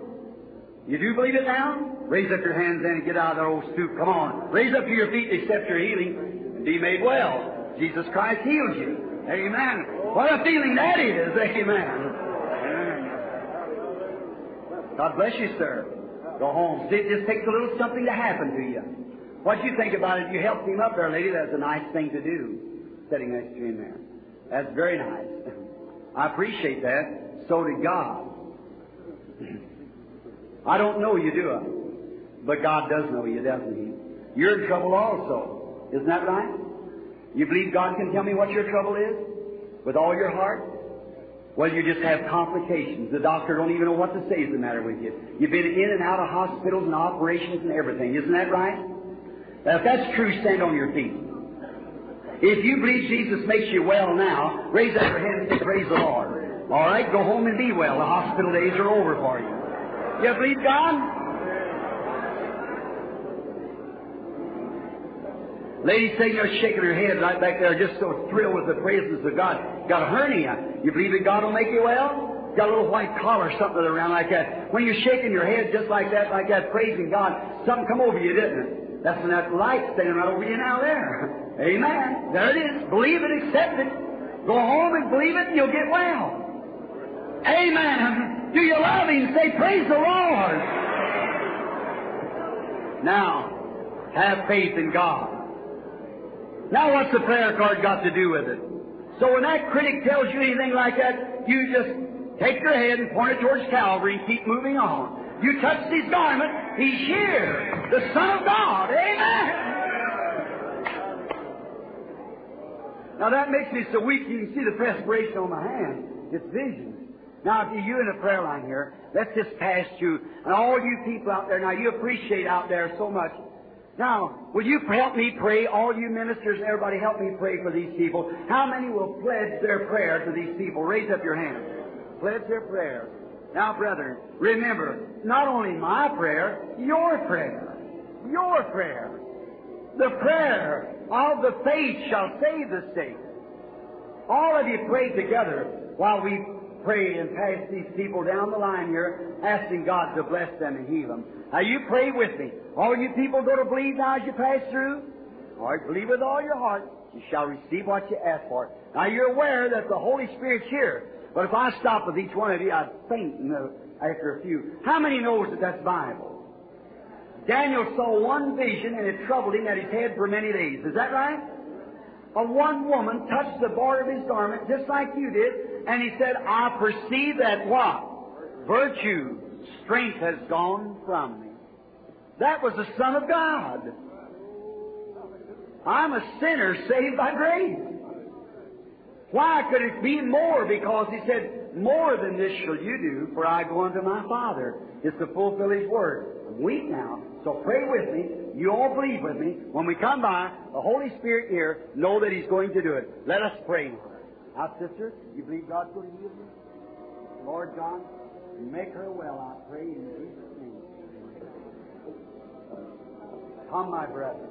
You do believe it now? Raise up your hands then and get out of that old stoop. Come on. Raise up to your feet and accept your healing and be made well. Jesus Christ heals you. Amen. What a feeling that is. [laughs] Amen. God bless you, sir. Go home. See, it just takes a little something to happen to you. What you think about it? You helped him up there, lady. That's a nice thing to do, sitting next to him there. That's very nice. [laughs] I appreciate that. So did God. [laughs] I don't know you, do I? But God does know you, doesn't He? You're in trouble also. Isn't that right? You believe God can tell me what your trouble is? With all your heart? Well, you just have complications. The doctor don't even know what to say is the matter with you. You've been in and out of hospitals and operations and everything. Isn't that right? Now, if that's true, stand on your feet. If you believe Jesus makes you well now, raise up your hand and say, Praise the Lord. All right, go home and be well. The hospital days are over for you. You believe God? Lady sitting there shaking her head right back there, just so thrilled with the praises of God. Got a hernia. You believe that God will make you well? Got a little white collar, something around like that. When you're shaking your head just like that, like that, praising God, something come over you, didn't it? That's when that light standing right over you now there. [laughs] Amen. There it is. Believe it, accept it. Go home and believe it, and you'll get well. Amen. [laughs] Do you love Him? Say, Praise the Lord. Now, have faith in God. Now, what's the prayer card got to do with it? So when that critic tells you anything like that, you just take your head and point it towards Calvary and keep moving on. You touch his garment, he's here, the Son of God. Amen. Now that makes me so weak you can see the perspiration on my hand. It's vision. Now, if you in the prayer line here, let's just pass you. And all you people out there, now you appreciate out there so much. Now, will you help me pray? All you ministers and everybody help me pray for these people. How many will pledge their prayer to these people? Raise up your hand. Pledge their prayer. Now, brethren, remember, not only my prayer, your prayer. Your prayer. The prayer of the faith shall save the state. All of you pray together while we pray and pass these people down the line here, asking God to bless them and heal them. Now you pray with me. All you people go to believe now as you pass through? All right, believe with all your heart. You shall receive what you ask for. Now you're aware that the Holy Spirit's here. But if I stop with each one of you, I'd faint in the, after a few. How many knows that that's Bible? Daniel saw one vision and it troubled him at his head for many days. Is that right? A one woman touched the border of his garment just like you did, and he said, I perceive that what? Virtue, strength has gone from me. That was the Son of God. I'm a sinner saved by grace. Why could it be more? Because he said, More than this shall you do, for I go unto my Father. It's to fulfill his word. Weak now, so pray with me. You all believe with me. When we come by, the Holy Spirit here, know that he's going to do it. Let us pray. Now, sister, you believe God's going to heal you? Lord God, make her well, I pray in Jesus' Come, my brethren.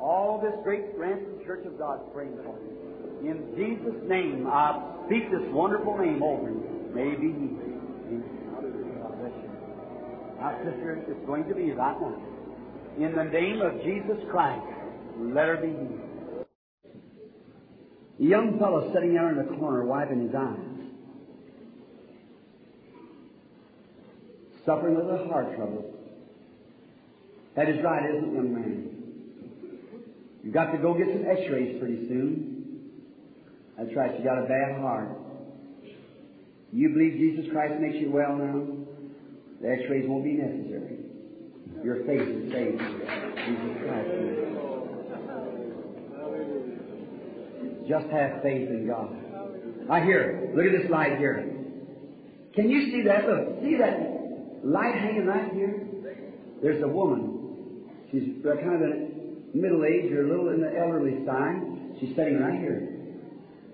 All this great ransom church of God praying for you. In Jesus' name, I speak this wonderful name over you. May be healed. Sister, it's going to be that now. In the name of Jesus Christ, let her be healed. A young fellow sitting there in the corner wiping his eyes. Suffering with a heart trouble. That is right, isn't it, young man? You've got to go get some x-rays pretty soon. That's right, you got a bad heart. You believe Jesus Christ makes you well now? The x-rays won't be necessary. Your faith is saved. Jesus Christ. Just have faith in God. I hear. Look at this light here. Can you see that? Look, see that light hanging right here? There's a woman. She's kind of a middle age or a little in the elderly side. She's sitting right here.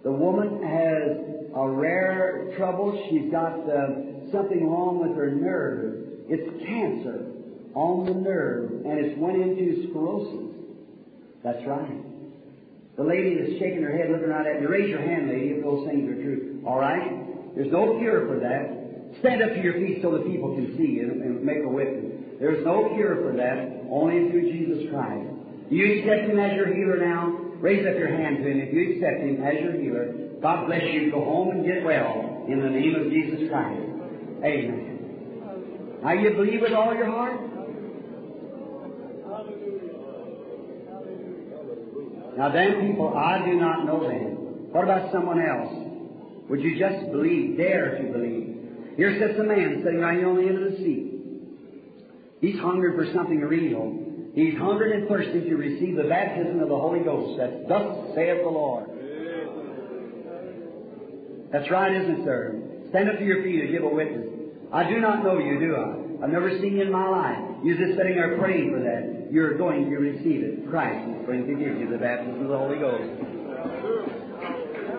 The woman has a rare trouble. She's got uh, something wrong with her nerve. It's cancer on the nerve, and it's went into sclerosis. That's right. The lady is shaking her head, looking right at me. Raise your hand, lady, if those things are true. All right? There's no cure for that. Stand up to your feet so the people can see and, and make a witness. There's no cure for that, only through Jesus Christ. You accept Him as your healer now? Raise up your hand to Him if you accept Him as your healer. God bless you. Go home and get well in the name of Jesus Christ. Amen. Now you believe with all your heart? Now them people, I do not know them. What about someone else? Would you just believe, dare to believe? Here sits a man sitting right here on the end of the seat. He's hungry for something real. He's hungry and thirsty to receive the baptism of the Holy Ghost. That's thus saith the Lord. That's right, isn't it, sir? Stand up to your feet and give a witness. I do not know you, do I? I've never seen you in my life. You're just sitting there praying for that. You're going to receive it. Christ is going to give you the baptism of the Holy Ghost.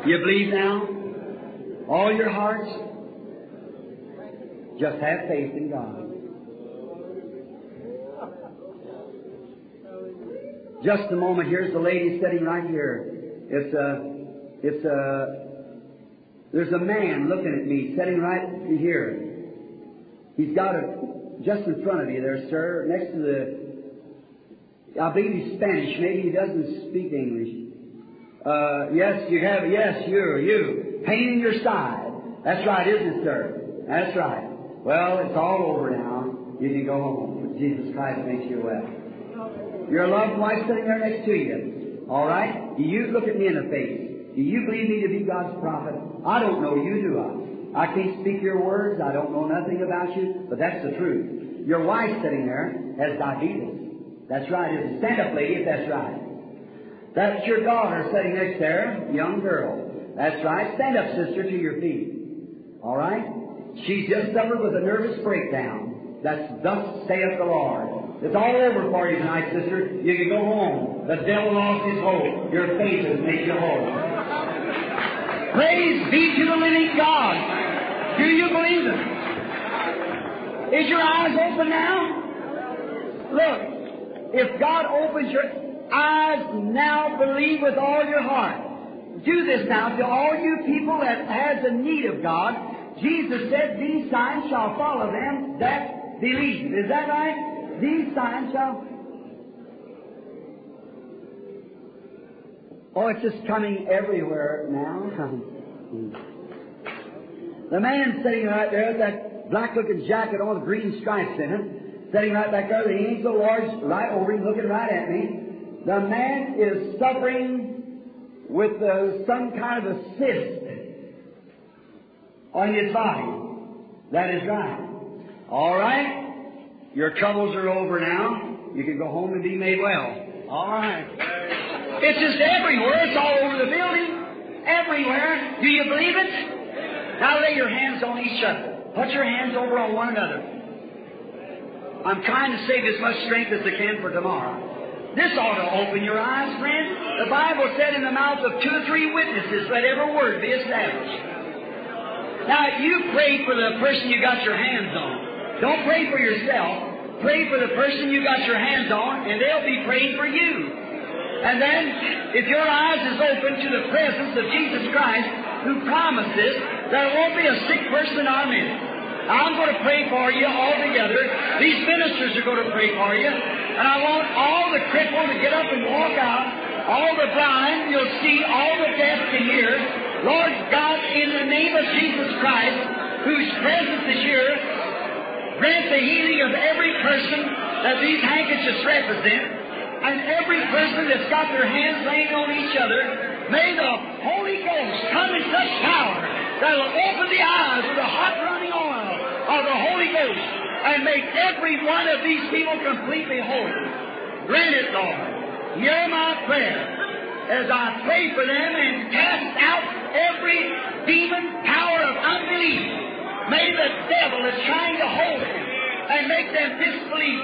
You believe now? All your hearts? Just have faith in God. Just a moment. Here's the lady sitting right here. It's a, it's a, there's a man looking at me, sitting right here. He's got it just in front of you there, sir, next to the, I believe he's Spanish. Maybe he doesn't speak English. Uh, yes, you have, yes, you, you. Pain in your side. That's right, isn't it, sir? That's right. Well, it's all over now. You can go home. Jesus Christ makes you well. Your loved wife sitting there next to you. All right? Do you look at me in the face? Do you believe me to be God's prophet? I don't know you, do I? I can't speak your words. I don't know nothing about you, but that's the truth. Your wife sitting there has diabetes. That's right. Isn't it? Stand up, lady, if that's right. That's your daughter sitting next there, young girl. That's right. Stand up, sister, to your feet. All right? She's just suffered with a nervous breakdown. That's thus saith the Lord. It's all over for you tonight, sister. You can go home. The devil lost his hold. Your faith has made you whole. Praise be to the living God. Do you believe it? Is your eyes open now? Look, if God opens your eyes now, believe with all your heart. Do this now to all you people that has a need of God. Jesus said, These signs shall follow them that believe. Is that right? These signs shall. Oh, it's just coming everywhere now. [laughs] the man sitting right there with that black looking jacket on with green stripes in it, sitting right back there, the angel the Lord's right over him, looking right at me. The man is suffering with uh, some kind of a cyst on his body. That is right. All right? Your troubles are over now. You can go home and be made well. All right. It's just everywhere. It's all over the building. Everywhere. Do you believe it? Now lay your hands on each other. Put your hands over on one another. I'm trying to save as much strength as I can for tomorrow. This ought to open your eyes, friend. The Bible said in the mouth of two or three witnesses, let every word be established. Now, you pray for the person you got your hands on. Don't pray for yourself. Pray for the person you got your hands on, and they'll be praying for you. And then, if your eyes is open to the presence of Jesus Christ, who promises there won't be a sick person in our midst. I'm going to pray for you all together. These ministers are going to pray for you. And I want all the crippled to get up and walk out. All the blind, you'll see all the deaf to hear. Lord God, in the name of Jesus Christ, whose presence is here, grant the healing of every person that these handkerchiefs represent, and every person that's got their hands laying on each other. May the Holy Ghost come in such power that will open the eyes with the hot running oil of the Holy Ghost and make every one of these people completely whole. Grant it, Lord. Hear my prayer as I pray for them and cast out every demon power of unbelief. May the devil is trying to hold make them disbelieve.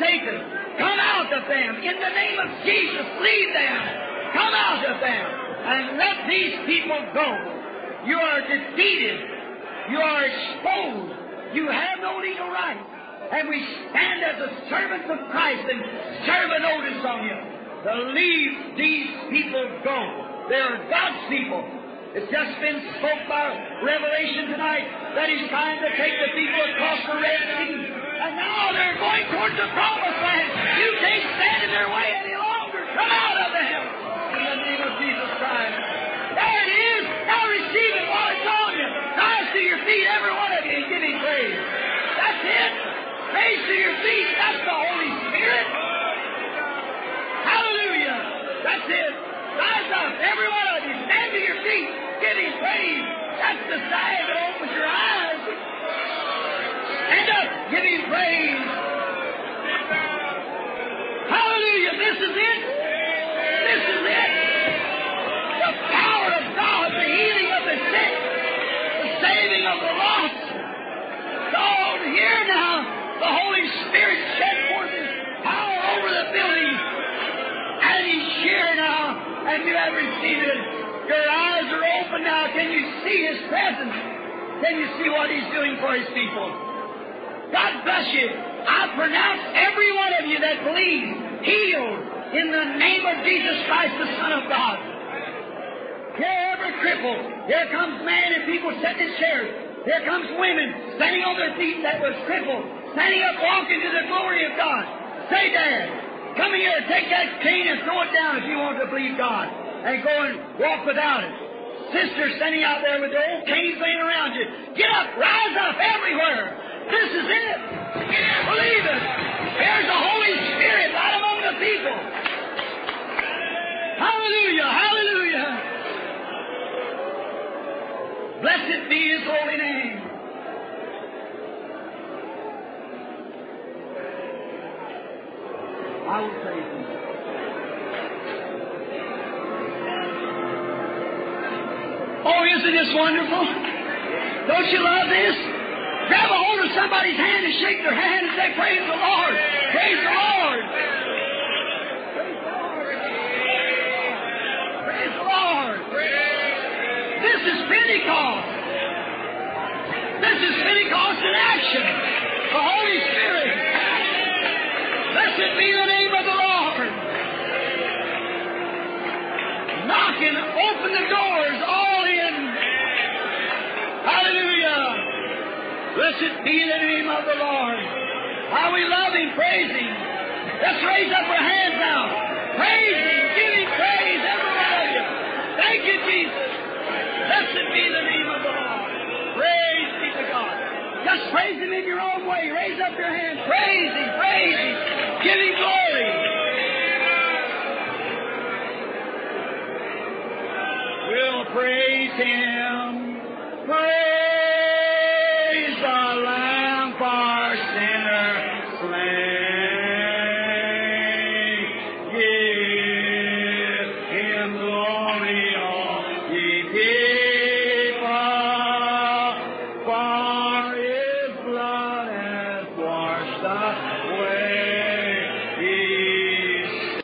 Satan, come out of them. In the name of Jesus, leave them. Come out of them and let these people go. You are defeated. You are exposed. You have no legal right. And we stand as the servants of Christ and serve a notice on you to leave these people go. They are God's people. It's just been spoke by Revelation tonight that He's trying to take the people across the Red Sea. And now they're going towards the promised land. You can't stand in their way any longer. Come out of them in the name of Jesus Christ. There it is. Now receive it while it's on you. Rise to your feet, every one of you, and give Him praise. That's it. Raise to your feet. That's the Holy Spirit. Hallelujah. That's it. Rise up, every one of you. Stand to your feet. Give Him praise. That's the sign that opens your eyes. Up. Give Him praise. Hallelujah. This is it. This is it. The power of God, the healing of the sick, the saving of the lost. God, here now, the Holy Spirit shed forth His power over the building. And He's here now, and you have received it. Your eyes are open now. Can you see His presence? Can you see what He's doing for His people? God bless you. I pronounce every one of you that believes healed in the name of Jesus Christ, the Son of God. Here, every cripple. Here comes man and people sitting in chairs. Here comes women standing on their feet that was crippled, standing up, walking to the glory of God. Say, Dad, come here, take that cane and throw it down if you want to believe God, and go and walk without it. Sisters standing out there with their old canes laying around you. Get up, rise up everywhere. This is it. Believe it. There's the Holy Spirit right among the people. Hallelujah. Hallelujah. Blessed be his holy name. I will say something. Oh, isn't this wonderful? Don't you love this? Grab a hold of somebody's hand and shake their hand and say, Praise the Lord! Praise the Lord! Praise the Lord! This is Pentecost! This is Pentecost in action! The Holy Spirit! Blessed be the name of the Lord! Knocking, open the doors, all in! Hallelujah! Blessed be the name of the Lord. How we love Him, praise Him. Let's raise up our hands now. Praise Him, give Him praise, every. Thank you, Jesus. Blessed be the name of the Lord. Praise be to God. Just praise Him in your own way. Raise up your hands. Praise Him, praise Him. Give Him glory. We'll praise Him. Praise